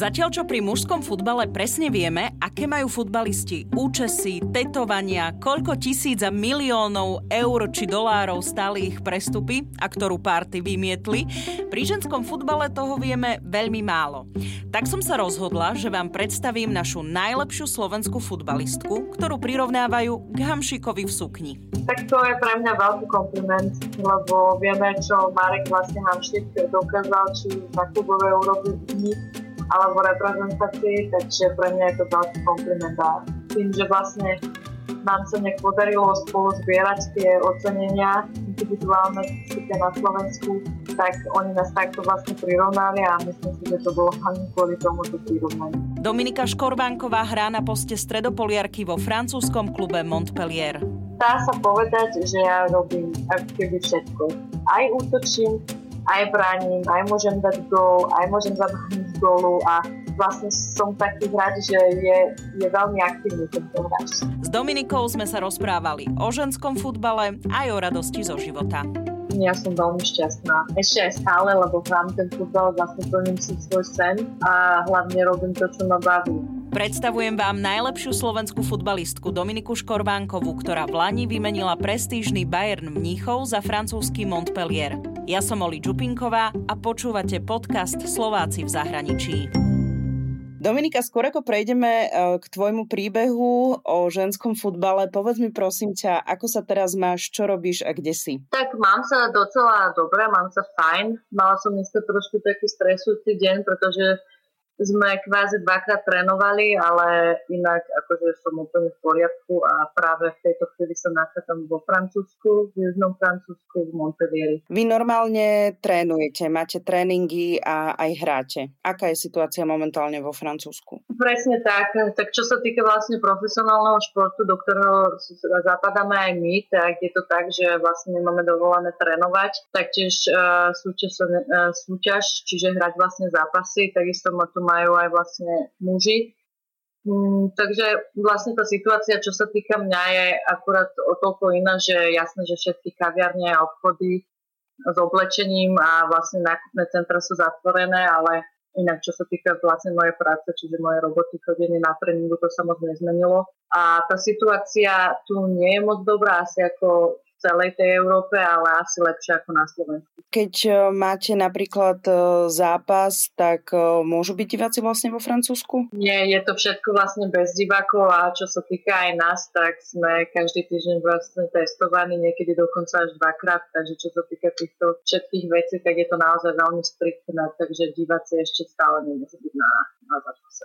Zatiaľ, čo pri mužskom futbale presne vieme, aké majú futbalisti účesy, tetovania, koľko tisíc a miliónov eur či dolárov stáli ich prestupy a ktorú párty vymietli, pri ženskom futbale toho vieme veľmi málo. Tak som sa rozhodla, že vám predstavím našu najlepšiu slovenskú futbalistku, ktorú prirovnávajú k Hamšikovi v sukni. Tak to je pre mňa veľký kompliment, lebo vieme, čo Marek vlastne Hamšik dokázal, či na klubovej úrovni alebo reprezentácii, takže pre mňa je to veľký kompliment a tým, že vlastne nám sa nejak podarilo spolu zbierať tie ocenenia individuálne na Slovensku, tak oni nás takto vlastne prirovnali a myslím si, že to bolo hlavne kvôli tomuto prirovnaniu. Dominika Škorbánková hrá na poste stredopoliarky vo francúzskom klube Montpellier. Dá sa povedať, že ja robím ako keby všetko. Aj útočím, aj bránim, aj môžem dať gól, aj môžem zabrániť gólu a vlastne som taký hráč, že je, je veľmi aktívny tento hráč. S Dominikou sme sa rozprávali o ženskom futbale aj o radosti zo života. Ja som veľmi šťastná. Ešte aj stále, lebo hrám ten futbal, vlastne plním si svoj sen a hlavne robím to, čo ma baví. Predstavujem vám najlepšiu slovenskú futbalistku Dominiku Škorbánkovú, ktorá v Lani vymenila prestížny Bayern Mníchov za francúzsky Montpellier. Ja som Oli Čupinková a počúvate podcast Slováci v zahraničí. Dominika, skôr ako prejdeme e, k tvojmu príbehu o ženskom futbale, povedz mi prosím ťa, ako sa teraz máš, čo robíš a kde si? Tak mám sa docela dobre, mám sa fajn. Mala som dneska trošku taký stresujúci deň, pretože sme kvázi dvakrát trénovali, ale inak akože som úplne v poriadku a práve v tejto chvíli sa nachádzam vo Francúzsku, v južnom Francúzsku, v Montevieri. Vy normálne trénujete, máte tréningy a aj hráte. Aká je situácia momentálne vo Francúzsku? Presne tak. Tak čo sa týka vlastne profesionálneho športu, do ktorého zapadáme aj my, tak je to tak, že vlastne nemáme dovolené trénovať. Taktiež uh, súťaž, uh, súťaž, čiže hrať vlastne zápasy, takisto ma tu majú aj vlastne muži. Mm, takže vlastne tá situácia, čo sa týka mňa, je akurát o toľko iná, že jasné, že všetky kaviarne a obchody s oblečením a vlastne nákupné centra sú zatvorené, ale inak čo sa týka vlastne mojej práce, čiže moje roboty, chodenie na tréningu, to sa moc nezmenilo. A tá situácia tu nie je moc dobrá, asi ako celej tej Európe, ale asi lepšie ako na Slovensku. Keď e, máte napríklad e, zápas, tak e, môžu byť diváci vlastne vo Francúzsku? Nie, je to všetko vlastne bez divákov a čo sa týka aj nás, tak sme každý týždeň vlastne testovaní, niekedy dokonca až dvakrát, takže čo sa týka týchto všetkých vecí, tak je to naozaj veľmi striktné, takže diváci ešte stále nemôžu byť na.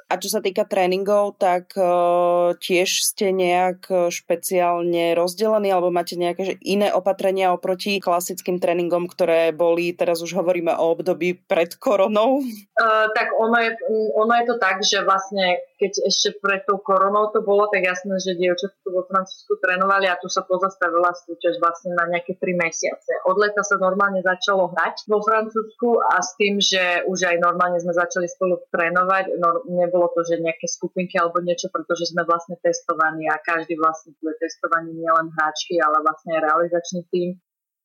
A čo sa týka tréningov, tak uh, tiež ste nejak špeciálne rozdelení alebo máte nejaké že iné opatrenia oproti klasickým tréningom, ktoré boli, teraz už hovoríme o období pred koronou? Uh, tak ono je, ono je to tak, že vlastne keď ešte pred tou koronou to bolo, tak jasné, že dievčatá vo Francúzsku trénovali a tu sa pozastavila súťaž vlastne na nejaké 3 mesiace. Od leta sa normálne začalo hrať vo Francúzsku a s tým, že už aj normálne sme začali spolu trénovať, no, nebolo to, že nejaké skupinky alebo niečo, pretože sme vlastne testovaní a každý vlastne tu je testovaný nielen hráčky, ale vlastne aj realizačný tým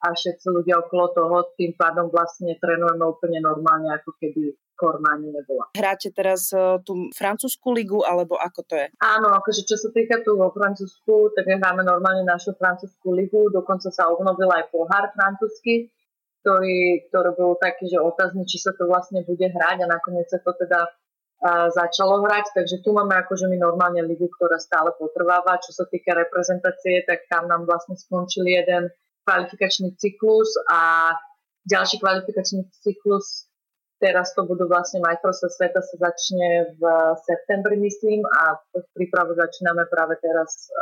a všetci ľudia okolo toho, tým pádom vlastne trénujeme úplne normálne, ako keby korona ani nebola. Hráte teraz uh, tú francúzskú ligu, alebo ako to je? Áno, akože čo sa týka tu vo Francúzsku, tak hráme normálne našu francúzskú ligu, dokonca sa obnovil aj pohár francúzsky, ktorý, ktorý bol taký, že otázny, či sa to vlastne bude hrať a nakoniec sa to teda uh, začalo hrať, takže tu máme akože my normálne ligu, ktorá stále potrváva. Čo sa týka reprezentácie, tak tam nám vlastne skončil jeden kvalifikačný cyklus a ďalší kvalifikačný cyklus teraz to budú vlastne majstrovstvá sveta sa začne v septembri, myslím, a prípravu začíname práve teraz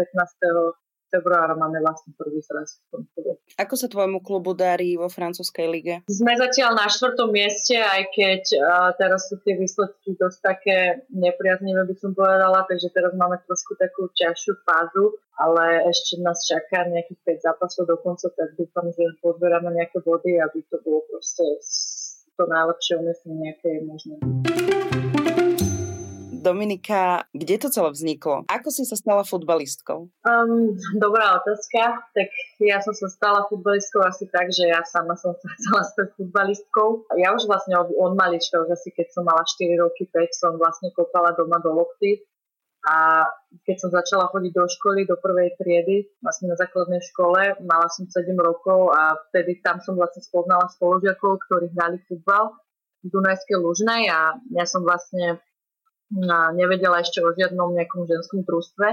15 februára máme vlastne prvý zraz v tom klubu. Ako sa tvojmu klubu darí vo francúzskej lige? Sme zatiaľ na štvrtom mieste, aj keď uh, teraz sú tie výsledky dosť také nepriaznivé, by som povedala, takže teraz máme trošku takú ťažšiu fázu, ale ešte nás čaká nejakých 5 zápasov do konca, tak dúfam, že pozberáme nejaké body, aby to bolo proste to najlepšie umiestnenie, aké je možné. Dominika, kde to celé vzniklo? Ako si sa stala futbalistkou? Um, dobrá otázka. Tak ja som sa stala futbalistkou asi tak, že ja sama som sa chcela stať futbalistkou. Ja už vlastne od, malička, už asi keď som mala 4 roky, 5, som vlastne kopala doma do lokty. A keď som začala chodiť do školy, do prvej triedy, vlastne na základnej škole, mala som 7 rokov a vtedy tam som vlastne spoznala spolužiakov, ktorí hrali futbal v Dunajskej Lužnej a ja som vlastne nevedela ešte o žiadnom nejakom ženskom družstve.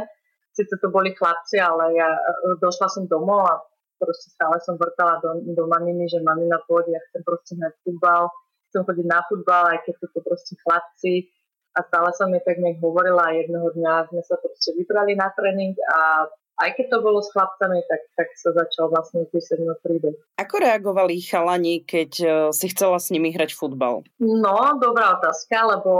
Sice to boli chlapci, ale ja e, došla som domov a proste stále som vrtala do, do maminy, že mamina pôjde, ja chcem proste hrať futbal, chcem chodiť na futbal, aj keď sú to proste chlapci. A stále som mi tak nejak hovorila a jedného dňa sme sa proste vybrali na tréning a aj keď to bolo s chlapcami, tak, tak sa začal vlastne písať na príbeh. Ako reagovali chalani, keď uh, si chcela s nimi hrať futbal? No, dobrá otázka, lebo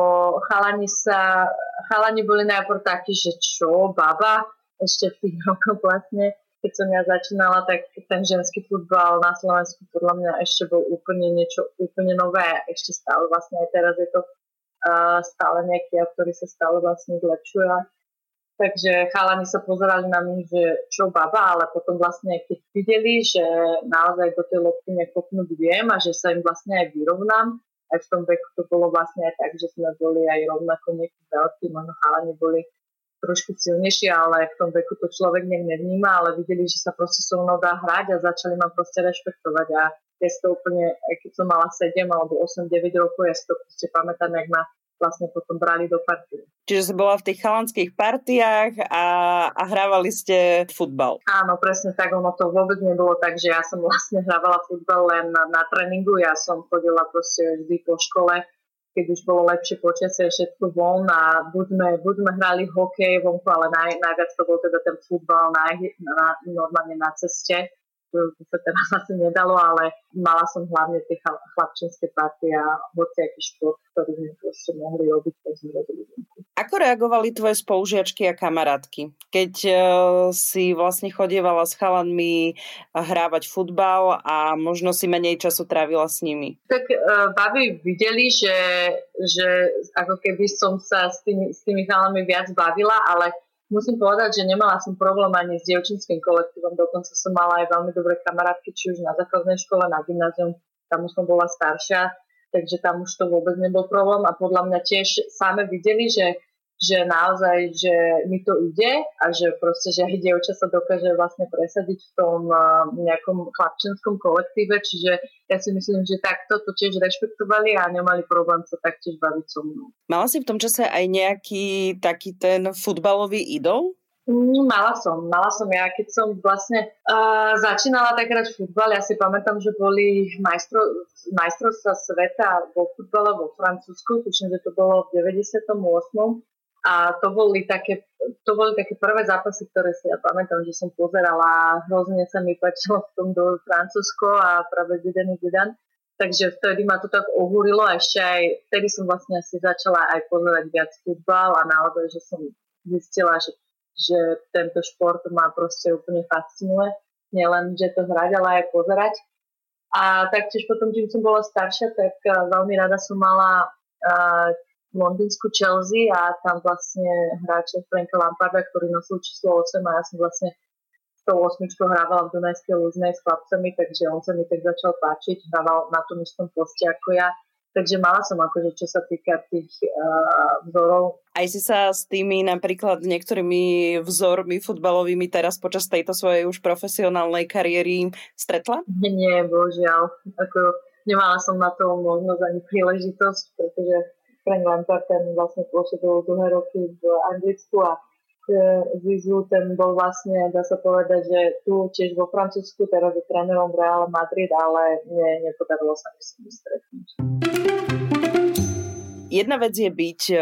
chalani sa, chalani boli najprv takí, že čo, baba, ešte v tých rokoch vlastne, keď som ja začínala, tak ten ženský futbal na Slovensku podľa mňa ešte bol úplne niečo úplne nové. Ešte stále vlastne aj teraz je to uh, stále nejaký, ktorý sa stále vlastne zlepšuje Takže chalani sa pozerali na mňa, že čo baba, ale potom vlastne keď videli, že naozaj do tej lopty nekopnúť viem a že sa im vlastne aj vyrovnám, aj v tom veku to bolo vlastne aj tak, že sme boli aj rovnako nejakí veľkí, možno chalani boli trošku silnejšie, ale v tom veku to človek nejak nevníma, ale videli, že sa proste so mnou dá hrať a začali ma proste rešpektovať. A ja si to úplne, keď som mala 7 alebo 8, 9 rokov, ja si to proste pamätám, jak ma vlastne potom brali do partie. Čiže si bola v tých chalanských partiách a, a hrávali ste futbal. Áno, presne tak, ono to vôbec nebolo tak, že ja som vlastne hrávala futbal len na, na tréningu, ja som chodila proste vždy po škole, keď už bolo lepšie počasie, všetko von a buď sme, buď sme hrali hokej vonku, ale naj, najviac to bol teda ten futbal na, na, normálne na ceste to sa teraz asi nedalo, ale mala som hlavne tie chlapčenské party a hociaký šport, ktorý sme proste mohli robiť, keď sme robili Ako reagovali tvoje spolužiačky a kamarátky, keď uh, si vlastne chodievala s chalanmi hrávať futbal a možno si menej času trávila s nimi? Tak uh, baby videli, že, že ako keby som sa s tými, s tými chalanmi viac bavila, ale musím povedať, že nemala som problém ani s dievčinským kolektívom, dokonca som mala aj veľmi dobré kamarátky, či už na základnej škole, na gymnázium, tam už som bola staršia, takže tam už to vôbec nebol problém. A podľa mňa tiež same videli, že že naozaj, že mi to ide a že proste, že aj dievča sa dokáže vlastne presadiť v tom uh, nejakom chlapčenskom kolektíve, čiže ja si myslím, že takto to tiež rešpektovali a nemali problém sa taktiež baviť so mnou. Mala si v tom čase aj nejaký taký ten futbalový idol? Mm, mala som, mala som ja, keď som vlastne uh, začínala tak hrať futbal, ja si pamätám, že boli majstro, majstrovstva sveta vo futbale vo Francúzsku, tuším, že to bolo v 98. A to boli také, to boli také prvé zápasy, ktoré si ja pamätám, že som pozerala. Hrozne sa mi páčilo v tom do Francúzsko a práve Zidane Zidane. Takže vtedy ma to tak ohúrilo a ešte aj vtedy som vlastne asi začala aj pozerať viac futbal a naozaj, že som zistila, že, že tento šport ma proste úplne fascinuje. Nielen, že to hrať, ale aj pozerať. A taktiež potom, čím som bola staršia, tak veľmi rada som mala uh, londýnsku Chelsea a tam vlastne hráče Franka Lamparda, ktorý nosil číslo 8 a ja som vlastne s tou osmičkou hrávala v Dunajskej Lužnej s chlapcami, takže on sa mi tak začal páčiť, hrával na tom istom poste ako ja. Takže mala som akože, čo sa týka tých uh, vzorov. Aj si sa s tými napríklad niektorými vzormi futbalovými teraz počas tejto svojej už profesionálnej kariéry stretla? Nie, bohužiaľ. Ako, nemala som na to možnosť ani príležitosť, pretože Frank Lampard ten vlastne pôsobil dlhé roky v Anglicku a Zizu ten bol vlastne, dá sa povedať, že tu tiež vo Francúzsku, teraz je trénerom Real Madrid, ale nie, nepodarilo sa mi s nimi stretnúť. Jedna vec je byť e,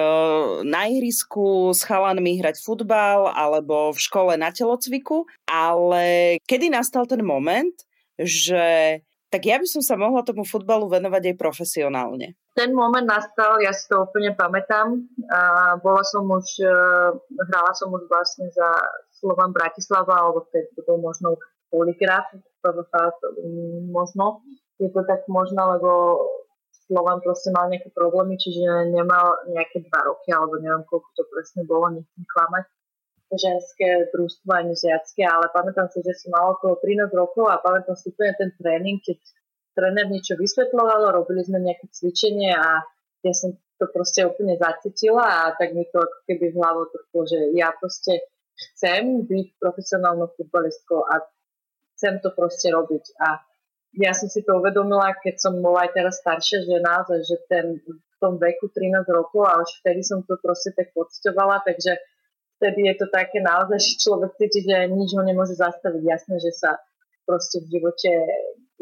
na ihrisku s chalanmi hrať futbal alebo v škole na telocviku, ale kedy nastal ten moment, že tak ja by som sa mohla tomu futbalu venovať aj profesionálne. Ten moment nastal, ja si to úplne pamätám. A bola som už, e, hrala som už vlastne za Slovan Bratislava, alebo vtedy to bol možno poligraf, možno. Je to tak možno, lebo Slovan proste mal nejaké problémy, čiže nemal nejaké dva roky, alebo neviem, koľko to presne bolo, nechcem klamať ženské družstvo ani žiacké, ale pamätám si, že som mala okolo 13 rokov a pamätám si úplne ten tréning, keď tréner niečo vysvetloval, robili sme nejaké cvičenie a ja som to proste úplne zacítila a tak mi to keby v hlavu trplo, že ja proste chcem byť profesionálnou futbalistkou a chcem to proste robiť. A ja som si to uvedomila, keď som bola aj teraz staršia, že naozaj, že ten, v tom veku 13 rokov a už vtedy som to proste tak pocitovala, takže vtedy je to také naozaj, že človek cíti, že nič ho nemôže zastaviť. Jasné, že sa proste v živote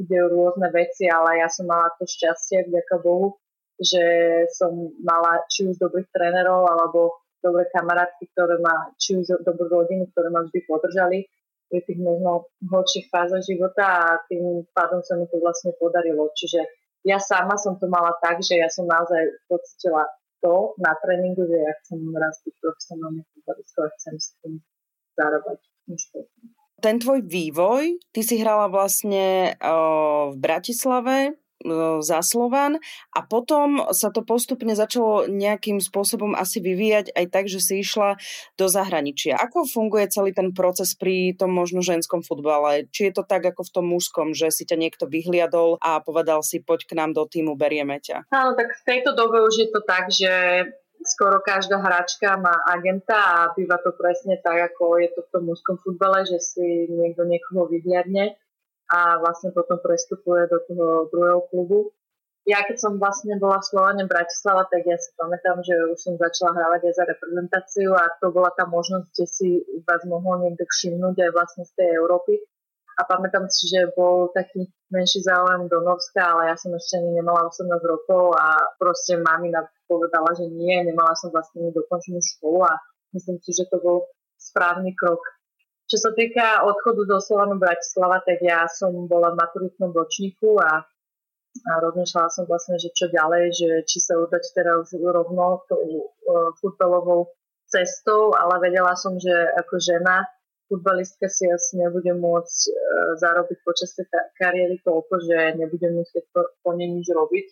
ide rôzne veci, ale ja som mala to šťastie, vďaka Bohu, že som mala či už dobrých trénerov, alebo dobré kamarátky, ktoré ma, či už dobrú rodinu, ktoré ma vždy podržali pri tých možno horších fázach života a tým pádom sa mi to vlastne podarilo. Čiže ja sama som to mala tak, že ja som naozaj pocitila to na tréningu, že ja chcem raz byť profesionálne futbalistou a chcem s tým zarábať. Ten tvoj vývoj, ty si hrala vlastne uh, v Bratislave, za Slovan a potom sa to postupne začalo nejakým spôsobom asi vyvíjať aj tak, že si išla do zahraničia. Ako funguje celý ten proces pri tom možno ženskom futbale? Či je to tak ako v tom mužskom, že si ťa niekto vyhliadol a povedal si poď k nám do týmu, berieme ťa? Áno, tak v tejto dobe už je to tak, že skoro každá hráčka má agenta a býva to presne tak, ako je to v tom mužskom futbale, že si niekto niekoho vyhliadne a vlastne potom prestupuje do toho druhého klubu. Ja keď som vlastne bola v Bratislava, tak ja si pamätám, že už som začala hrávať aj za reprezentáciu a to bola tá možnosť, kde si vás mohol niekto všimnúť aj vlastne z tej Európy. A pamätám si, že bol taký menší záujem do Norska, ale ja som ešte ani nemala 18 rokov a proste mamina povedala, že nie, nemala som vlastne dokončenú školu a myslím si, že to bol správny krok čo sa týka odchodu do Slovanu Bratislava, tak ja som bola v maturitnom ročníku a, a rozmýšľala som vlastne, že čo ďalej, že či sa udať teraz rovno tou uh, futbalovou cestou, ale vedela som, že ako žena futbalistka si asi nebude môcť uh, zarobiť počas tej kariéry toľko, že nebudem musieť po, po nej nič robiť.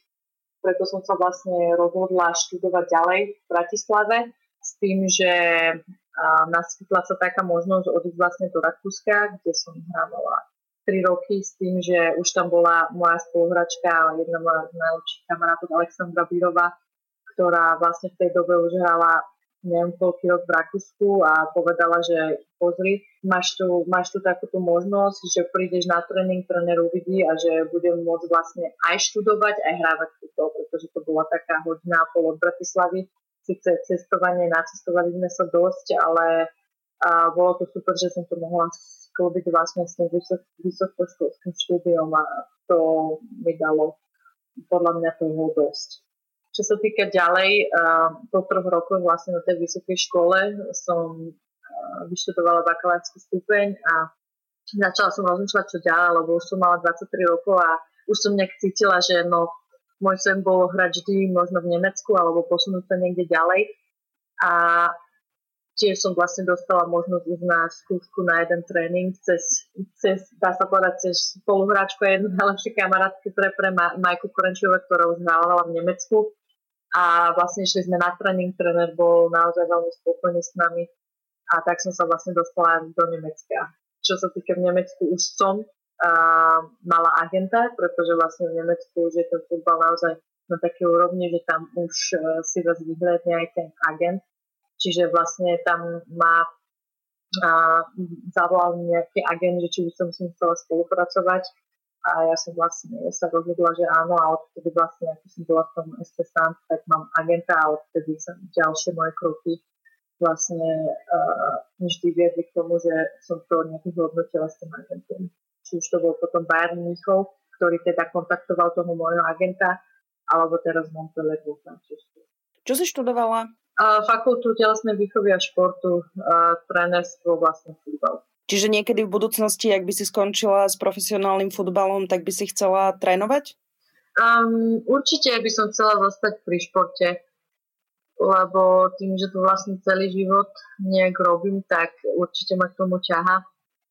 Preto som sa vlastne rozhodla študovať ďalej v Bratislave s tým, že a naskytla sa taká možnosť odísť vlastne do Rakúska, kde som hrávala 3 roky s tým, že už tam bola moja spoluhračka, jedna moja najlepších kamarátov Alexandra Bírova, ktorá vlastne v tej dobe už hrala neviem koľký rok v Rakúsku a povedala, že pozri, máš tu, máš tu takúto možnosť, že prídeš na tréning, tréner uvidí a že budem môcť vlastne aj študovať, aj hrávať futbol, pretože to bola taká hodina pol od Bratislavy síce cestovanie, nacestovali sme sa dosť, ale a bolo to super, že som to mohla sklbiť vlastne s tým vysok, vysokoškolským štúdiom a to mi dalo podľa mňa toho dosť. Čo sa týka ďalej, po troch rokoch vlastne na tej vysokej škole som vyštudovala bakalársky stupeň a začala som rozmýšľať, čo ďalej, lebo už som mala 23 rokov a už som nejak cítila, že no, môj sen bol hrať vždy možno v Nemecku alebo posunúť sa niekde ďalej. A tiež som vlastne dostala možnosť ísť na skúšku na jeden tréning cez, cez dá sa povedať, cez spoluhráčku a jednu najlepšie kamarátky pre, pre Majku Korenčová, ktorá už hrávala v Nemecku. A vlastne išli sme na tréning, tréner bol naozaj veľmi spokojný s nami a tak som sa vlastne dostala do Nemecka. Čo sa týka v Nemecku, už som mala agenta, pretože vlastne v Nemecku už je ten futbal naozaj na také úrovni, že tam už uh, si vás vyhľadne aj ten agent. Čiže vlastne tam má uh, zavolal nejaký agent, že či by som s ním chcela spolupracovať a ja som vlastne sa rozhodla, že áno a odtedy vlastne, ako som bola v tom ST tak mám agenta a odtedy sa ďalšie moje kroky vlastne uh, vždy viedli k tomu, že som to nejako zhodnotila s tým agentom či už to bol potom Bayern Mníchov, ktorý teda kontaktoval toho môjho agenta, alebo teraz Montpellier vo Francúzsku. Čo si študovala? Uh, fakultu telesnej výchovy a športu, uh, trénerstvo, vlastne futbal. Čiže niekedy v budúcnosti, ak by si skončila s profesionálnym futbalom, tak by si chcela trénovať? Um, určite by som chcela zostať pri športe, lebo tým, že to vlastne celý život nejak robím, tak určite ma k tomu ťaha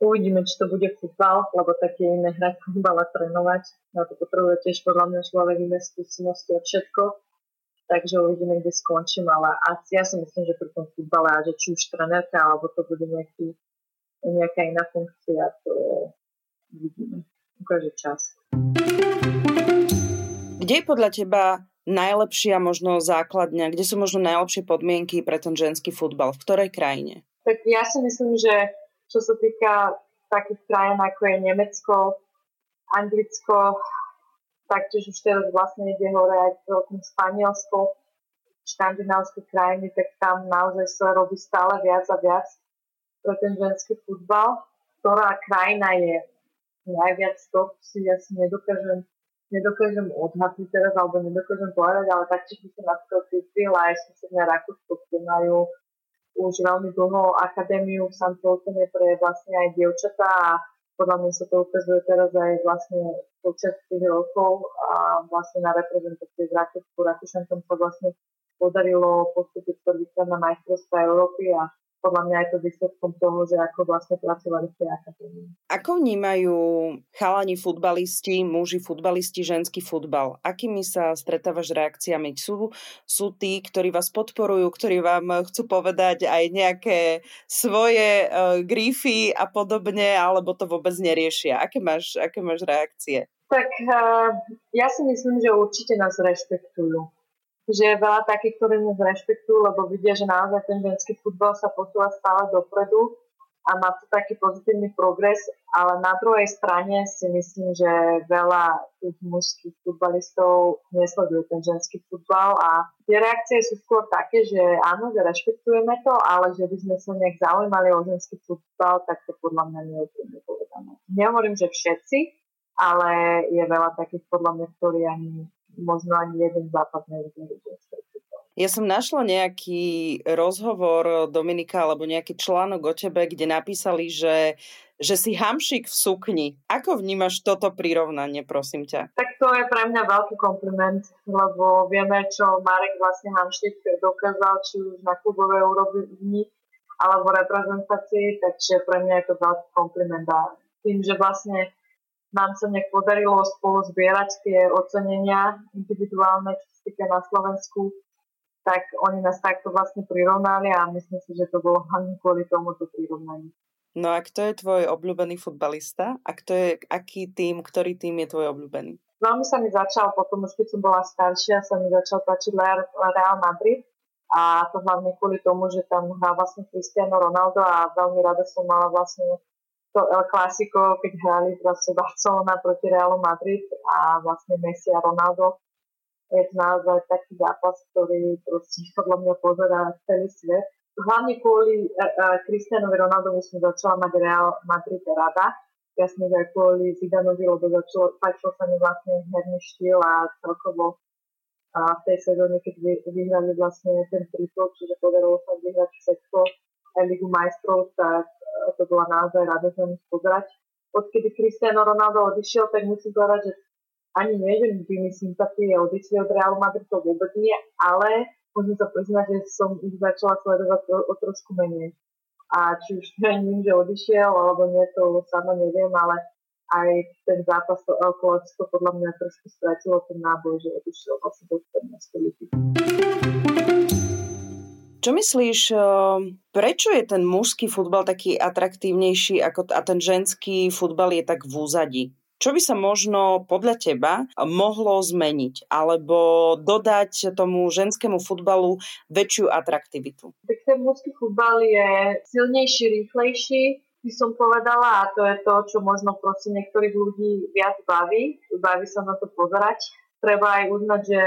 Uvidíme, či to bude futbal, lebo také iné hrať futbal a trénovať. Na to potrebuje tiež podľa mňa človek iné skúsenosti a všetko. Takže uvidíme, kde skončím, ale asi ja si myslím, že pri tom futbale, a že či už trenérka, alebo to bude nejaký, nejaká iná funkcia, to je, uvidíme. Ukáže čas. Kde je podľa teba najlepšia možno základňa, kde sú možno najlepšie podmienky pre ten ženský futbal? V ktorej krajine? Tak ja si myslím, že čo sa týka takých krajín ako je Nemecko, Anglicko, taktiež už teraz vlastne ide hore aj celkom Španielsko, škandinávske krajiny, tak tam naozaj sa robí stále viac a viac pre ten ženský futbal. Ktorá krajina je najviac top, si ja si nedokážem, nedokážem odhadnúť teraz, alebo nedokážem povedať, ale taktiež by som napríklad cítila aj susedné Rakúsko, kde majú už veľmi dlho akadémiu v St. pre vlastne aj dievčatá a podľa mňa sa to ukazuje teraz aj vlastne počas tých rokov a vlastne na reprezentácii z Rakúsku. Rakúšankom sa vlastne podarilo postúpiť prvýkrát na majstrovstvá Európy a podľa mňa je to výsledkom toho, že ako vlastne pracovali v tej akadémii. Ako vnímajú chalani futbalisti, muži futbalisti, ženský futbal? Akými sa stretávaš reakciami? Sú, sú tí, ktorí vás podporujú, ktorí vám chcú povedať aj nejaké svoje uh, grify a podobne, alebo to vôbec neriešia? Aké máš, aké máš reakcie? Tak uh, ja si myslím, že určite nás rešpektujú že je veľa takých, ktorí nás rešpektujú, lebo vidia, že naozaj ten ženský futbal sa posúva stále dopredu a má to taký pozitívny progres, ale na druhej strane si myslím, že veľa tých mužských futbalistov nesleduje ten ženský futbal a tie reakcie sú skôr také, že áno, že rešpektujeme to, ale že by sme sa nejak zaujímali o ženský futbal, tak to podľa mňa nie je úplne povedané. Nehovorím, že všetci, ale je veľa takých podľa mňa, ktorí ani možno ani jeden západ nevideli. Ja som našla nejaký rozhovor Dominika alebo nejaký článok o tebe, kde napísali, že, že si hamšik v sukni. Ako vnímaš toto prirovnanie, prosím ťa? Tak to je pre mňa veľký kompliment, lebo vieme, čo Marek vlastne hamšik dokázal, či už na klubovej úrovni alebo reprezentácii, takže pre mňa je to veľký kompliment. A tým, že vlastne nám sa nejak podarilo spolu zbierať tie ocenenia individuálne, čo sa týka na Slovensku, tak oni nás takto vlastne prirovnali a myslím si, že to bolo hlavne kvôli tomuto prirovnaniu. No a kto je tvoj obľúbený futbalista? A kto je, aký tým, ktorý tým je tvoj obľúbený? Veľmi sa mi začal, potom už keď som bola staršia, sa mi začal páčiť Real Madrid a to hlavne kvôli tomu, že tam hrá vlastne Cristiano Ronaldo a veľmi rada som mala vlastne to El Clasico, keď hrali vlastne Barcelona proti Realu Madrid a vlastne Messi a Ronaldo. Je to naozaj taký zápas, ktorý proste podľa mňa pozerá celý svet. Hlavne kvôli uh, Cristianovi Ronaldovi som začala mať Real Madrid rada. Jasne, že aj kvôli Zidanovi, lebo začalo, páčil sa mi vlastne herný štýl a celkovo a v tej sezóne, keď vy, vyhrali vlastne ten triple, čiže podarilo sa vyhrať všetko, Ligu majstrov, tak to bola naozaj radosť na nich pozerať. Odkedy Cristiano Ronaldo odišiel, tak musím povedať, že ani že by mi sympatie odišli od Realu Madrid, to vôbec nie, ale musím sa priznať, že som ich začala sledovať o, o trošku menej. A či už to ním, že odišiel, alebo nie, to sama neviem, ale aj ten zápas to El Clasico podľa mňa trošku stratilo ten náboj, že odišiel vlastne do 14 čo myslíš, ehm, prečo je ten mužský futbal taký atraktívnejší ako a ten ženský futbal je tak v úzadi? Čo by sa možno podľa teba mohlo zmeniť alebo dodať tomu ženskému futbalu väčšiu atraktivitu? Tak ten mužský futbal je silnejší, rýchlejší, by som povedala, a to je to, čo možno proste niektorých ľudí viac baví. Baví sa na to pozerať. Treba aj uznať, že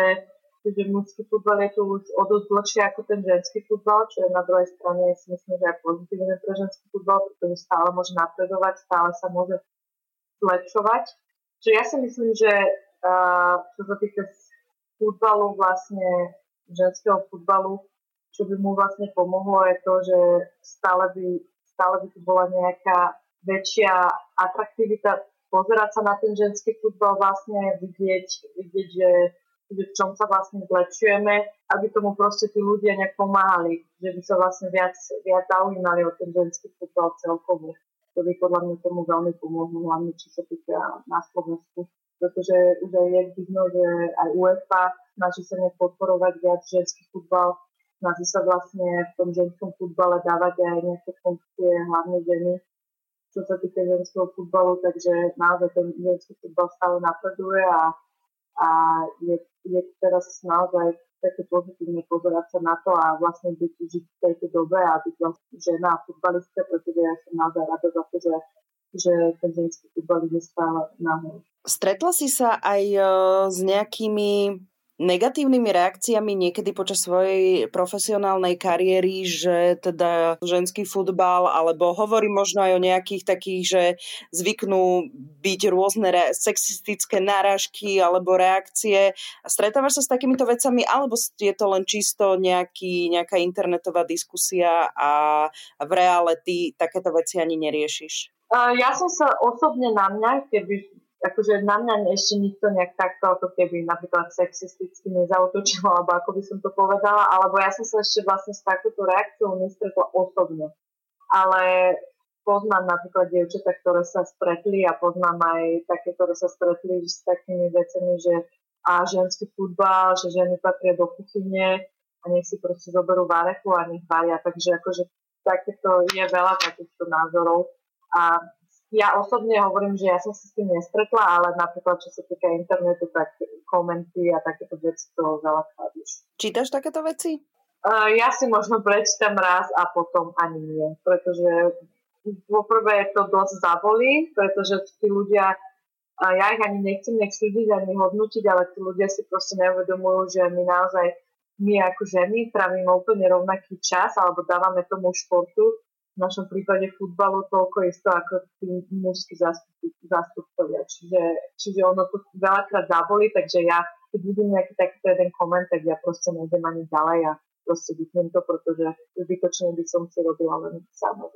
že mužský futbal je tu už o dosť dlhšie ako ten ženský futbal, čo je na druhej strane si myslím, že aj pozitívne pre ženský futbal, pretože stále môže napredovať, stále sa môže zlepšovať. Čiže ja si myslím, že uh, čo sa týka futbalu, vlastne ženského futbalu, čo by mu vlastne pomohlo je to, že stále by, stále by tu bola nejaká väčšia atraktivita pozerať sa na ten ženský futbal, vlastne vidieť, vidieť že v čom sa vlastne zlepšujeme, aby tomu proste tí ľudia nejak pomáhali, že by sa vlastne viac, viac zaujímali o ten ženský futbal celkovo. to by podľa mňa tomu veľmi pomohlo, hlavne čo sa týka na Slovensku. Pretože už aj je vidno, že aj UEFA snaží sa nejak podporovať viac ženský futbal, snaží sa vlastne v tom ženskom futbale dávať aj nejaké funkcie, hlavne ženy, čo sa týka ženského futbalu, takže naozaj ten ženský futbal stále napreduje a, a je, je teraz naozaj také pozitívne pozerať sa na to a vlastne byť v tejto dobe a byť vlastne žena a futbalistka, pretože ja som naozaj rada za to, že, že ten ženský futbal je stále nahor. Stretla si sa aj e, s nejakými negatívnymi reakciami niekedy počas svojej profesionálnej kariéry, že teda ženský futbal, alebo hovorí možno aj o nejakých takých, že zvyknú byť rôzne re- sexistické náražky alebo reakcie. Stretávaš sa s takýmito vecami, alebo je to len čisto nejaký, nejaká internetová diskusia a v reále ty takéto veci ani neriešiš? Ja som sa osobne na mňa, keby akože na mňa ešte nikto nejak takto, ako keby napríklad sexisticky nezautočil, alebo ako by som to povedala, alebo ja som sa ešte vlastne s takouto reakciou nestretla osobne. Ale poznám napríklad dievčatá, ktoré sa stretli a poznám aj také, ktoré sa stretli s takými vecami, že a ženský futbal, že ženy patria do kuchyne a nech si proste zoberú varechu a nech varia. Takže akože takéto je veľa takýchto názorov. A ja osobne hovorím, že ja som sa s tým nestretla, ale napríklad čo sa týka internetu, tak komenty a takéto veci to veľa už. Čítaš takéto veci? Uh, ja si možno prečítam raz a potom ani nie, pretože poprvé to dosť zabolí, pretože tí ľudia, uh, ja ich ani nechcem nech súdiť, ani hodnotiť, ale tí ľudia si proste neuvedomujú, že my naozaj my ako ženy trávime úplne rovnaký čas alebo dávame tomu športu v našom prípade futbalu toľko isto ako tí mužskí zástupcovia. Čiže, čiže ono to veľakrát zabolí, takže ja, keď vidím nejaký takýto jeden koment, tak ja proste nejdem ani ďalej a proste vypnem to, pretože zbytočne by som si robila len sama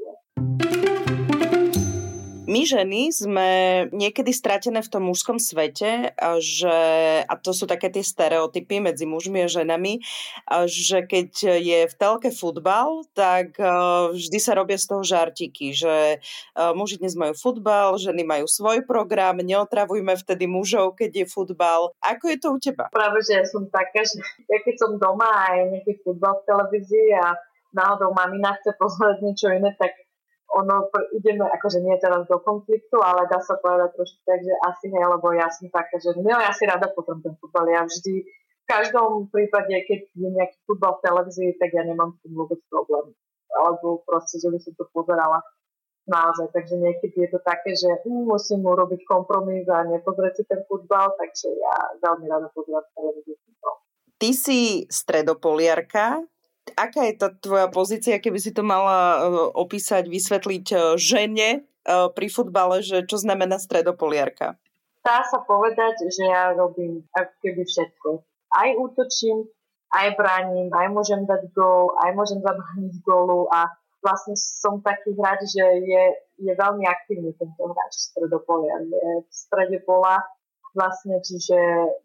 my ženy sme niekedy stratené v tom mužskom svete, že, a to sú také tie stereotypy medzi mužmi a ženami, že keď je v telke futbal, tak vždy sa robia z toho žartiky, že muži dnes majú futbal, ženy majú svoj program, neotravujme vtedy mužov, keď je futbal. Ako je to u teba? Práve, že ja som taká, že ja keď som doma a je nejaký futbal v televízii a náhodou mamina chce pozrieť niečo iné, tak ono, ideme akože nie teraz do konfliktu, ale dá sa povedať trošku tak, že asi hej, lebo ja som taká, že no ja si rada potom ten futbal, ja vždy, v každom prípade, keď je nejaký futbal v televízii, tak ja nemám s tým vôbec problém. Alebo proste, že by som to pozerala naozaj. Takže niekedy je to také, že hm, musím urobiť kompromis a nepozrieť si ten futbal, takže ja veľmi rada pozerám televíziu Ty si stredopoliarka, aká je tá tvoja pozícia, keby si to mala e, opísať, vysvetliť e, žene e, pri futbale, že čo znamená stredopoliarka? Dá sa povedať, že ja robím keby všetko. Aj útočím, aj bránim, aj môžem dať gól, aj môžem zabrániť gólu a vlastne som taký hráč, že je, je veľmi aktívny tento hráč stredopolia. Je v strede pola vlastne, čiže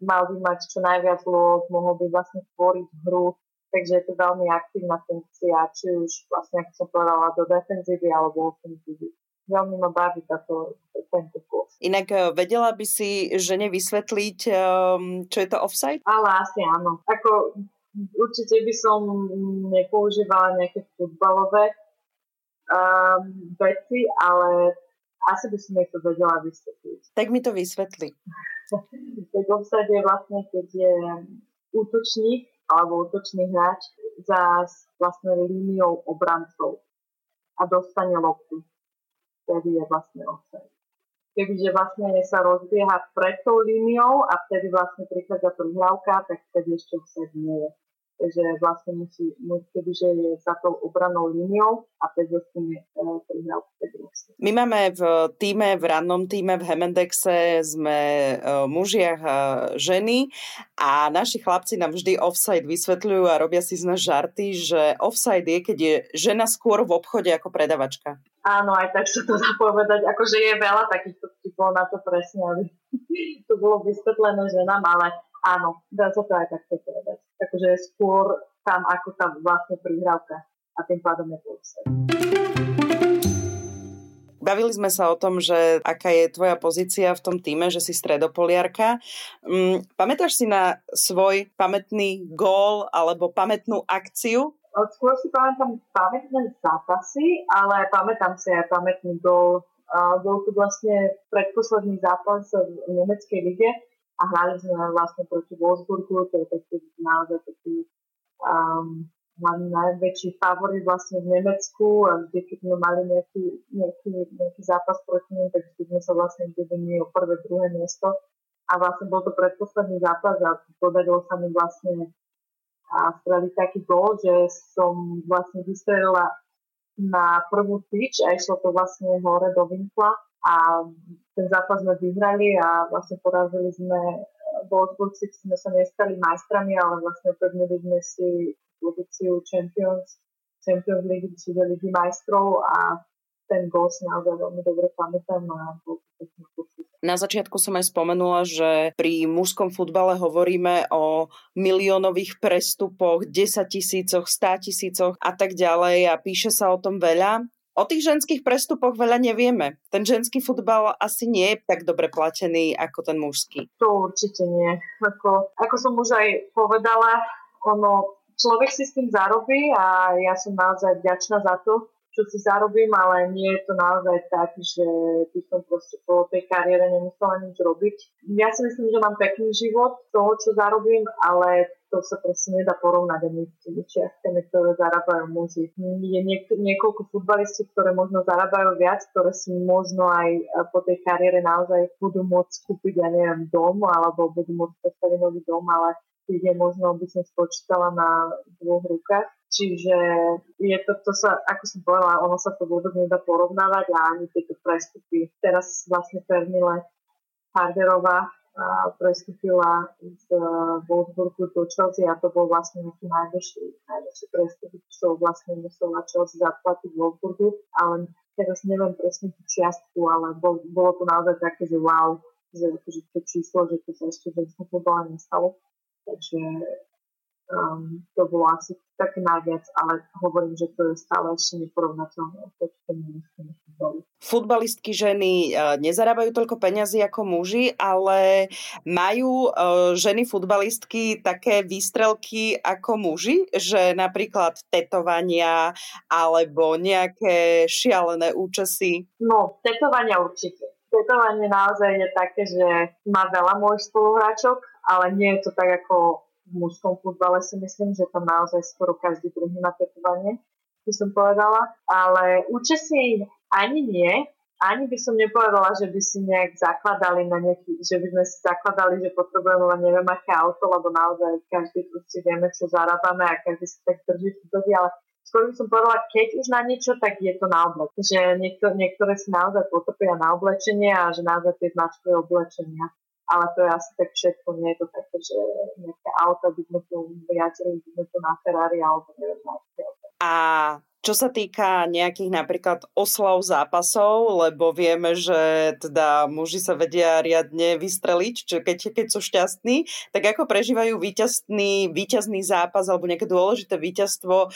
mal by mať čo najviac lôd, mohol by vlastne tvoriť hru, takže je to veľmi aktívna funkcia, či už vlastne, ako som povedala, do defenzívy alebo ofenzívy. Veľmi ma baví táto, tento kurz. Inak eh, vedela by si žene vysvetliť, um, čo je to offside? Ale asi áno. Ako určite by som nepoužívala nejaké futbalové um, veci, ale asi by som jej to vedela vysvetliť. Tak mi to vysvetli. tak offside je vlastne, keď je útočník alebo útočný hráč za vlastne líniou obrancov a dostane loptu. Vtedy je vlastne offside. Kebyže vlastne sa rozbieha pred tou líniou a vtedy vlastne prichádza prihrávka, tak vtedy ešte offside nie je že vlastne musí, kebyže je za tou obranou líniou a teď dostane uh, prihrávku. My máme v týme, v rannom týme v Hemendexe sme uh, muži a ženy a naši chlapci nám vždy offside vysvetľujú a robia si z nás žarty, že offside je, keď je žena skôr v obchode ako predavačka. Áno, aj tak sa to dá povedať. Akože je veľa takýchto typov na to presne, aby to bolo vysvetlené ženám, ale áno, dá sa to aj takto povedať. Takže skôr tam ako tam vlastne prihrávka a tým pádom je to Bavili sme sa o tom, že aká je tvoja pozícia v tom týme, že si stredopoliarka. Um, pamätáš si na svoj pamätný gól alebo pamätnú akciu? Skôr si pamätám pamätné zápasy, ale pamätám si aj pamätný gól. Uh, bol to vlastne predposledný zápas v nemeckej lige a hrali sme vlastne proti Wolfsburgu, to je taký naozaj taký um, najväčší favorit vlastne v Nemecku a kde keď sme mali nejaký, nejaký, nejaký zápas proti nim, tak vždy sme sa vlastne vydení o prvé, druhé miesto. A vlastne bol to predposledný zápas a podarilo sa mi vlastne a spraviť taký gol, že som vlastne vystrelila na prvú tyč a išlo to vlastne hore do Vinkla a ten zápas sme vyhrali a vlastne porazili sme Wolfsburg, sme sa nestali majstrami, ale vlastne upevnili sme si pozíciu Champions, Champions League, čiže Ligy majstrov a ten gol si naozaj veľmi dobre pamätám a na začiatku som aj spomenula, že pri mužskom futbale hovoríme o miliónových prestupoch, 10 tisícoch, 100 tisícoch a tak ďalej a píše sa o tom veľa. O tých ženských prestupoch veľa nevieme. Ten ženský futbal asi nie je tak dobre platený ako ten mužský. To určite nie. Ako, ako som už aj povedala, ono, človek si s tým zarobí a ja som naozaj vďačná za to, čo si zarobím, ale nie je to naozaj tak, že by som proste po tej kariére nemusela nič robiť. Ja si myslím, že mám pekný život toho, čo zarobím, ale to sa proste nedá porovnať ani s tými čiastkami, ktoré zarábajú muži. Je niek- niekoľko futbalistov, ktoré možno zarábajú viac, ktoré si možno aj po tej kariére naozaj budú môcť kúpiť, ja neviem, dom, alebo budú môcť postaviť nový dom, ale je možno by som spočítala na dvoch rukách. Čiže je to, to sa, ako som povedala, ono sa to vôbec nedá porovnávať a ani tieto prestupy. Teraz vlastne Fermile Harderová prestúpila z e, Wolfsburgu do Chelsea a to bol vlastne nejaký najväčší, najväčší prestup, čo vlastne musela Chelsea zaplatiť v Wolfsburgu, ale teraz neviem presne tú čiastku, ale bol, bolo to naozaj také, že wow, že, že to číslo, že to sa ešte v futbale nestalo. Takže um, to bolo asi také najviac, ale hovorím, že to je stále ešte neporovnateľné Futbalistky ženy uh, nezarábajú toľko peňazí ako muži, ale majú uh, ženy futbalistky také výstrelky ako muži, že napríklad tetovania alebo nejaké šialené účesy? No, tetovania určite. Tetovanie naozaj je také, že má veľa môjich spoluhráčok, ale nie je to tak ako v mužskom futbale si myslím, že tam naozaj skoro každý druhý na tetovanie, by som povedala. Ale účesy ani nie, ani by som nepovedala, že by si nejak zakladali na nejaký, že by sme si zakladali, že potrebujeme len neviem aké auto, lebo naozaj každý si vieme, čo zarábame a každý si tak drží v ale skôr by som povedala, keď už na niečo, tak je to na oblek. Že niekto, niektoré si naozaj potrpia na oblečenie a že naozaj tie značkové oblečenia ale to je asi tak všetko, nie je to také, že nejaké auta by sme tu viacerý, by sme tu na Ferrari alebo neviem na A čo sa týka nejakých napríklad oslav zápasov, lebo vieme, že teda muži sa vedia riadne vystreliť, čo keď, keď sú šťastní, tak ako prežívajú víťazný, víťazný zápas alebo nejaké dôležité víťazstvo o,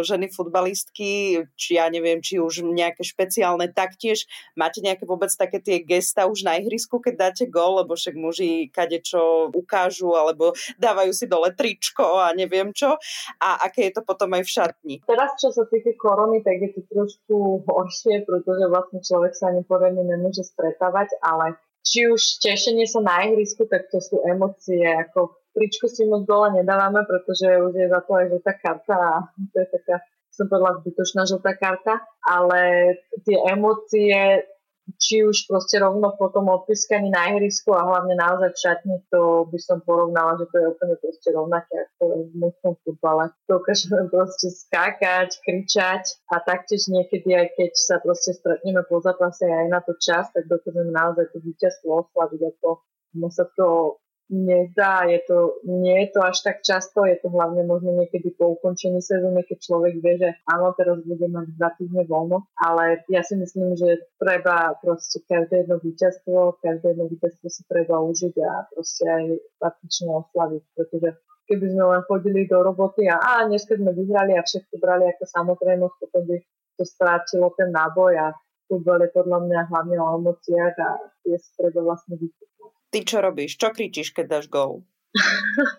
ženy futbalistky, či ja neviem, či už nejaké špeciálne taktiež. Máte nejaké vôbec také tie gesta už na ihrisku, keď dáte gol, lebo však muži kade čo ukážu alebo dávajú si dole tričko a neviem čo. A aké je to potom aj v šatni? Teraz, čo sa týka korony, tak je to trošku horšie, pretože vlastne človek sa ani poriadne nemôže stretávať, ale či už tešenie sa na ihrisku, tak to sú emócie, ako tričku si moc dole nedávame, pretože už je za to aj žltá karta a to je taká, som povedala, zbytočná žltá karta, ale tie emócie či už proste rovno po tom odpískaní na ihrisku a hlavne naozaj v šatni, to by som porovnala, že to je úplne proste rovnaké ako v mužskom futbale. Dokážeme proste skákať, kričať a taktiež niekedy aj keď sa proste stretneme po zápase aj na to čas, tak dokážeme naozaj to víťazstvo oslaviť ako sa to nezdá, je to, nie je to až tak často, je to hlavne možno niekedy po ukončení sezóny, keď človek vie, že áno, teraz bude mať dva týždne voľno, ale ja si myslím, že treba proste každé jedno víťazstvo, každé jedno víťazstvo si treba užiť a proste aj patrične oslaviť, pretože keby sme len chodili do roboty a, a dneska sme vyhrali a všetko brali ako samozrejmosť, potom by to strátilo ten náboj a futbal je podľa mňa hlavne o emóciách a tie sa treba vlastne vysvetliť. Ty čo robíš? Čo kričíš, keď dáš gol?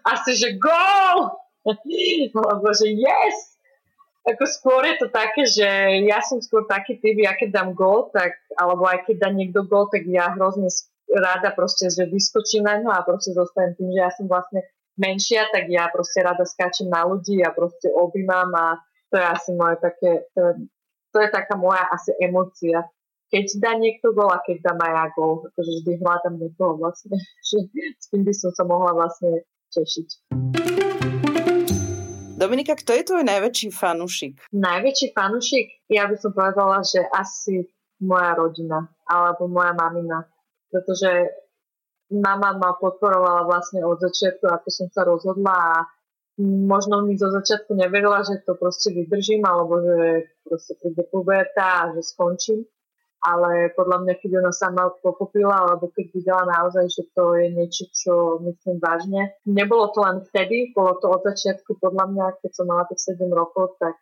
Asi, že gol! Alebo že yes! Ako skôr je to také, že ja som skôr taký typ, ja keď dám gól, tak, alebo aj keď dá niekto gól, tak ja hrozne rada proste, že vyskočím na ňo a proste zostanem tým, že ja som vlastne menšia, tak ja proste rada skáčem na ľudí a proste objímam a to je asi moje také, to, to je taká moja asi emócia. Keď dá niekto gól a keď ja gól, akože vždy hľadám niekoho vlastne, že s tým by som sa mohla vlastne tešiť. Dominika, kto je tvoj najväčší fanúšik? Najväčší fanúšik? Ja by som povedala, že asi moja rodina alebo moja mamina. Pretože mama ma podporovala vlastne od začiatku, ako som sa rozhodla a možno mi zo začiatku neverila, že to proste vydržím alebo že proste príde puberta a že skončím ale podľa mňa, keď ona sama pochopila, alebo keď videla naozaj, že to je niečo, čo myslím vážne. Nebolo to len vtedy, bolo to od začiatku podľa mňa, keď som mala tých 7 rokov, tak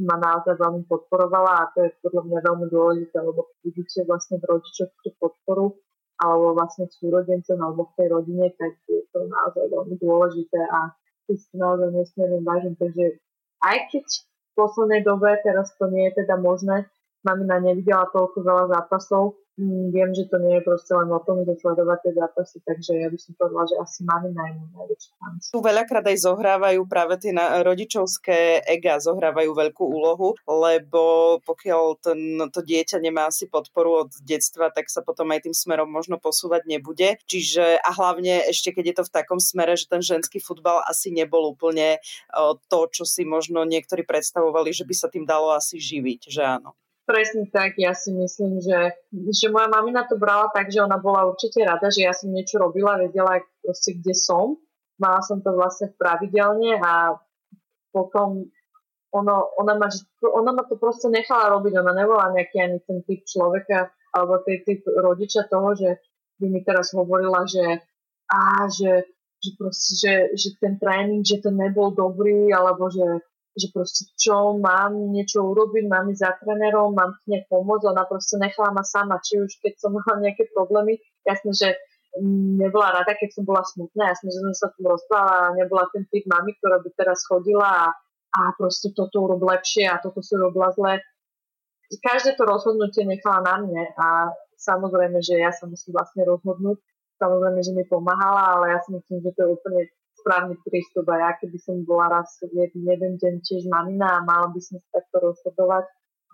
ma naozaj veľmi podporovala a to je podľa mňa veľmi dôležité, lebo vidíte vlastne v rodičoch tú podporu, alebo vlastne súrodencom alebo v tej rodine, tak je to naozaj veľmi dôležité a ty si naozaj nesmierne vážim. Takže aj keď v poslednej dobe, teraz to nie je teda možné, mamina nevidela toľko veľa zápasov. Mm, viem, že to nie je proste len o tom, že sledovať tie zápasy, takže ja by som povedala, že asi mamina je najväčší. Tu veľakrát aj zohrávajú práve tie rodičovské ega, zohrávajú veľkú úlohu, lebo pokiaľ ten, to dieťa nemá asi podporu od detstva, tak sa potom aj tým smerom možno posúvať nebude. Čiže a hlavne ešte keď je to v takom smere, že ten ženský futbal asi nebol úplne to, čo si možno niektorí predstavovali, že by sa tým dalo asi živiť, že áno. Presne tak, ja si myslím, že, že moja mamina to brala tak, že ona bola určite rada, že ja som niečo robila, vedela proste, kde som. Mala som to vlastne pravidelne a potom ono, ona, ma, ona ma to proste nechala robiť, ona nebola nejaký ani ten typ človeka alebo ten typ rodiča toho, že by mi teraz hovorila, že, á, že, že, proste, že, že ten tréning, že to nebol dobrý, alebo že že proste čo, mám niečo urobiť, mám ísť za trénerom, mám k pomôcť, ona proste nechala ma sama, či už keď som mala nejaké problémy, jasne, že nebola rada, keď som bola smutná, jasne, že som sa tu rozprávala, nebola ten typ mami, ktorá by teraz chodila a, a proste toto urob lepšie a toto si robila zle. Každé to rozhodnutie nechala na mne a samozrejme, že ja sa musím vlastne rozhodnúť, samozrejme, že mi pomáhala, ale ja si myslím, že to je úplne správny prístup a ja keby som bola raz jeden deň tiež mamina a mala by som sa takto rozhodovať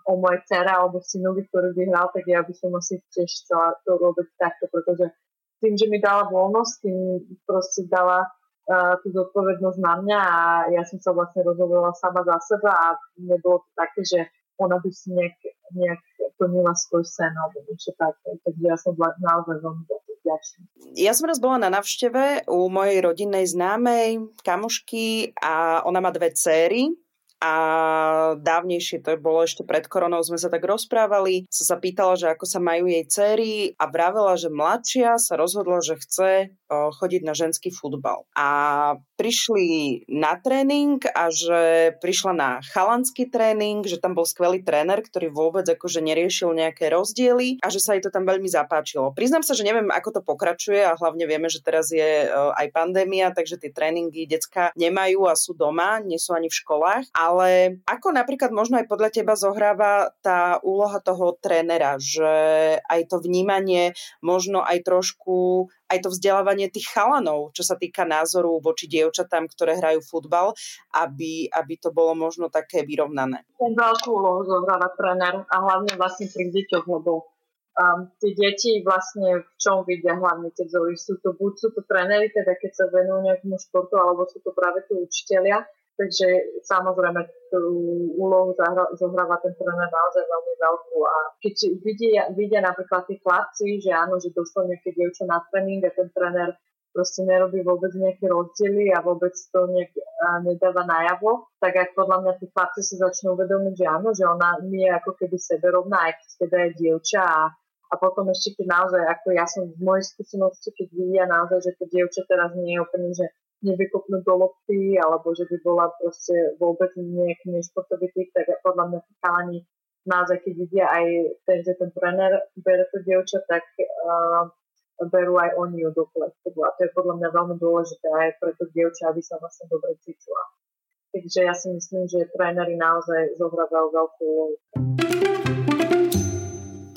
o mojej dcere alebo synovi, ktorý by hral, tak ja by som asi tiež chcela to robiť takto, pretože tým, že mi dala voľnosť, tým proste dala uh, tú zodpovednosť na mňa a ja som sa vlastne rozhodovala sama za seba a nebolo to také, že ona by si nejak, nejak plnila svoj sen alebo niečo také. Takže ja som naozaj veľmi vďačný. Ja som raz bola na navšteve u mojej rodinnej známej, kamošky a ona má dve céry a dávnejšie, to bolo ešte pred koronou, sme sa tak rozprávali, som sa pýtala, že ako sa majú jej cery a vravela, že mladšia sa rozhodla, že chce chodiť na ženský futbal. A prišli na tréning a že prišla na chalanský tréning, že tam bol skvelý tréner, ktorý vôbec akože neriešil nejaké rozdiely a že sa jej to tam veľmi zapáčilo. Priznám sa, že neviem, ako to pokračuje a hlavne vieme, že teraz je aj pandémia, takže tie tréningy decka nemajú a sú doma, nie sú ani v školách, ale ako napríklad možno aj podľa teba zohráva tá úloha toho trénera, že aj to vnímanie, možno aj trošku aj to vzdelávanie tých chalanov, čo sa týka názoru voči dievčatám, ktoré hrajú futbal, aby, aby to bolo možno také vyrovnané. Ten veľkú úlohu zohráva tréner a hlavne vlastne pri deťoch, lebo um, tie deti vlastne v čom vidia hlavne tie vzory. Sú to, buď sú to tréneri, teda keď sa venujú nejakému športu, alebo sú to práve tí učiteľia, Takže samozrejme tú úlohu zohráva ten tréner naozaj veľmi veľkú. A keď vidia, vidia napríklad tí chlapci, že áno, že došlo nejaké dievča na tréning a ten tréner proste nerobí vôbec nejaké rozdiely a vôbec to nejak nedáva najavo, tak aj podľa mňa tí chlapci sa začnú uvedomiť, že áno, že ona nie je ako keby seberovná, aj keď teda je dievča a, a potom ešte keď naozaj, ako ja som v mojej skúsenosti, keď vidia naozaj, že to dievča teraz nie je úplne, že nevykopnúť do lopty, alebo že by bola proste vôbec nejaký nešportový typ, tak podľa mňa tí chalani naozaj, keď vidia aj ten, že ten tréner bere to dievča, tak uh, berú aj oni ju do kolektívu. A to je podľa mňa veľmi dôležité aj pre to dievča, aby sa vlastne dobre cítila. Takže ja si myslím, že tréneri naozaj zohrávajú veľkú úlohu.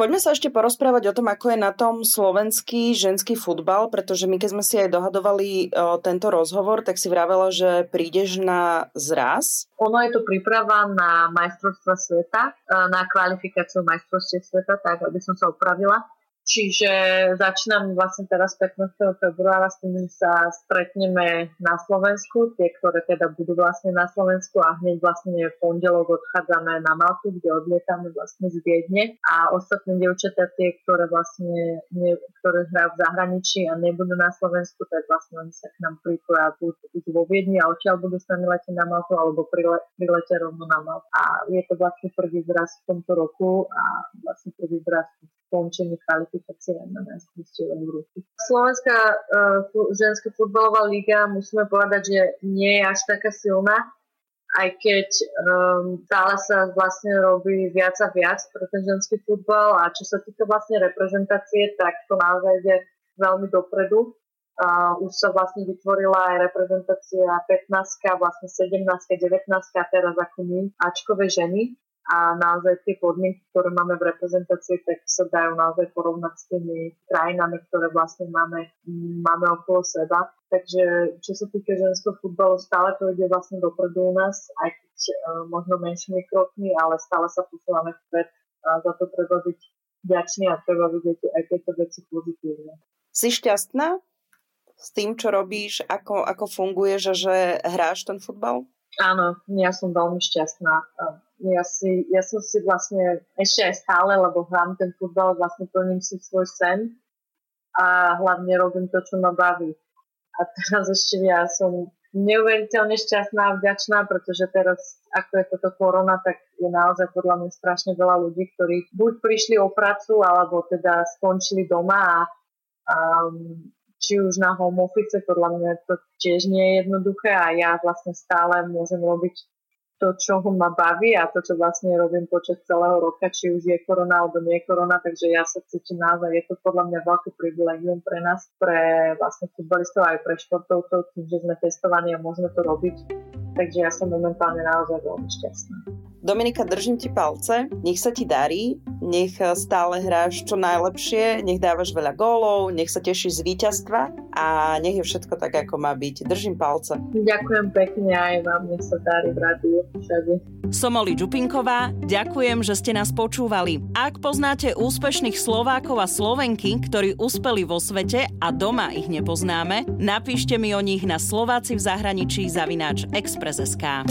Poďme sa ešte porozprávať o tom, ako je na tom slovenský ženský futbal, pretože my keď sme si aj dohadovali o, tento rozhovor, tak si vravela, že prídeš na zraz. Ono je to príprava na majstrovstva sveta, na kvalifikáciu majstrovstiev sveta, tak aby som sa opravila. Čiže začínam vlastne teraz 15. februára, s tým sa stretneme na Slovensku, tie, ktoré teda budú vlastne na Slovensku a hneď vlastne v pondelok odchádzame na Maltu, kde odlietame vlastne z Viedne a ostatné devčatá, tie, ktoré vlastne ne, ktoré hrajú v zahraničí a nebudú na Slovensku, tak vlastne oni sa k nám pripoja buď, vo Viedni a odtiaľ budú s nami letieť na Maltu alebo priletia rovno na Maltu. A je to vlastne prvý zraz v tomto roku a vlastne prvý zraz v skončení kvalifikácie na majstrovstve Európy. Slovenská uh, ženská futbalová liga, musíme povedať, že nie je až taká silná, aj keď um, stále sa vlastne robí viac a viac pre ten ženský futbal a čo sa týka vlastne reprezentácie, tak to naozaj ide veľmi dopredu. Uh, už sa vlastne vytvorila aj reprezentácia 15, vlastne 17, 19 a teraz ako my, Ačkové ženy a naozaj tie podmienky, ktoré máme v reprezentácii, tak sa dajú naozaj porovnať s tými krajinami, ktoré vlastne máme, máme okolo seba. Takže čo sa týka ženského futbalu, stále to ide vlastne dopredu u nás, aj keď uh, možno menšími krokmi, ale stále sa posúvame vpred a za to treba byť vďačný a treba vidieť aj tieto veci pozitívne. Si šťastná s tým, čo robíš, ako, ako funguješ a že hráš ten futbal? Áno, ja som veľmi šťastná ja, si, ja som si vlastne ešte aj stále, lebo hrám ten futbal, vlastne plním si svoj sen a hlavne robím to, čo ma baví. A teraz ešte ja som neuveriteľne šťastná a vďačná, pretože teraz, ako je toto korona, tak je naozaj podľa mňa strašne veľa ľudí, ktorí buď prišli o prácu, alebo teda skončili doma a, a či už na home office, podľa mňa to tiež nie je jednoduché a ja vlastne stále môžem robiť to, čo ho ma baví a to, čo vlastne robím počas celého roka, či už je korona alebo nie korona, takže ja sa cítim naozaj, je to podľa mňa veľké privilegium pre nás, pre vlastne futbalistov aj pre športovcov, tým, že sme testovaní a môžeme to robiť. Takže ja som momentálne naozaj veľmi šťastná. Dominika, držím ti palce, nech sa ti darí, nech stále hráš čo najlepšie, nech dávaš veľa gólov, nech sa tešíš z víťazstva a nech je všetko tak, ako má byť. Držím palce. Ďakujem pekne aj vám, nech sa darí v rádiu všade. Som Oli Čupinková, ďakujem, že ste nás počúvali. Ak poznáte úspešných Slovákov a Slovenky, ktorí uspeli vo svete a doma ich nepoznáme, napíšte mi o nich na Slováci v zahraničí zavináč Express.sk.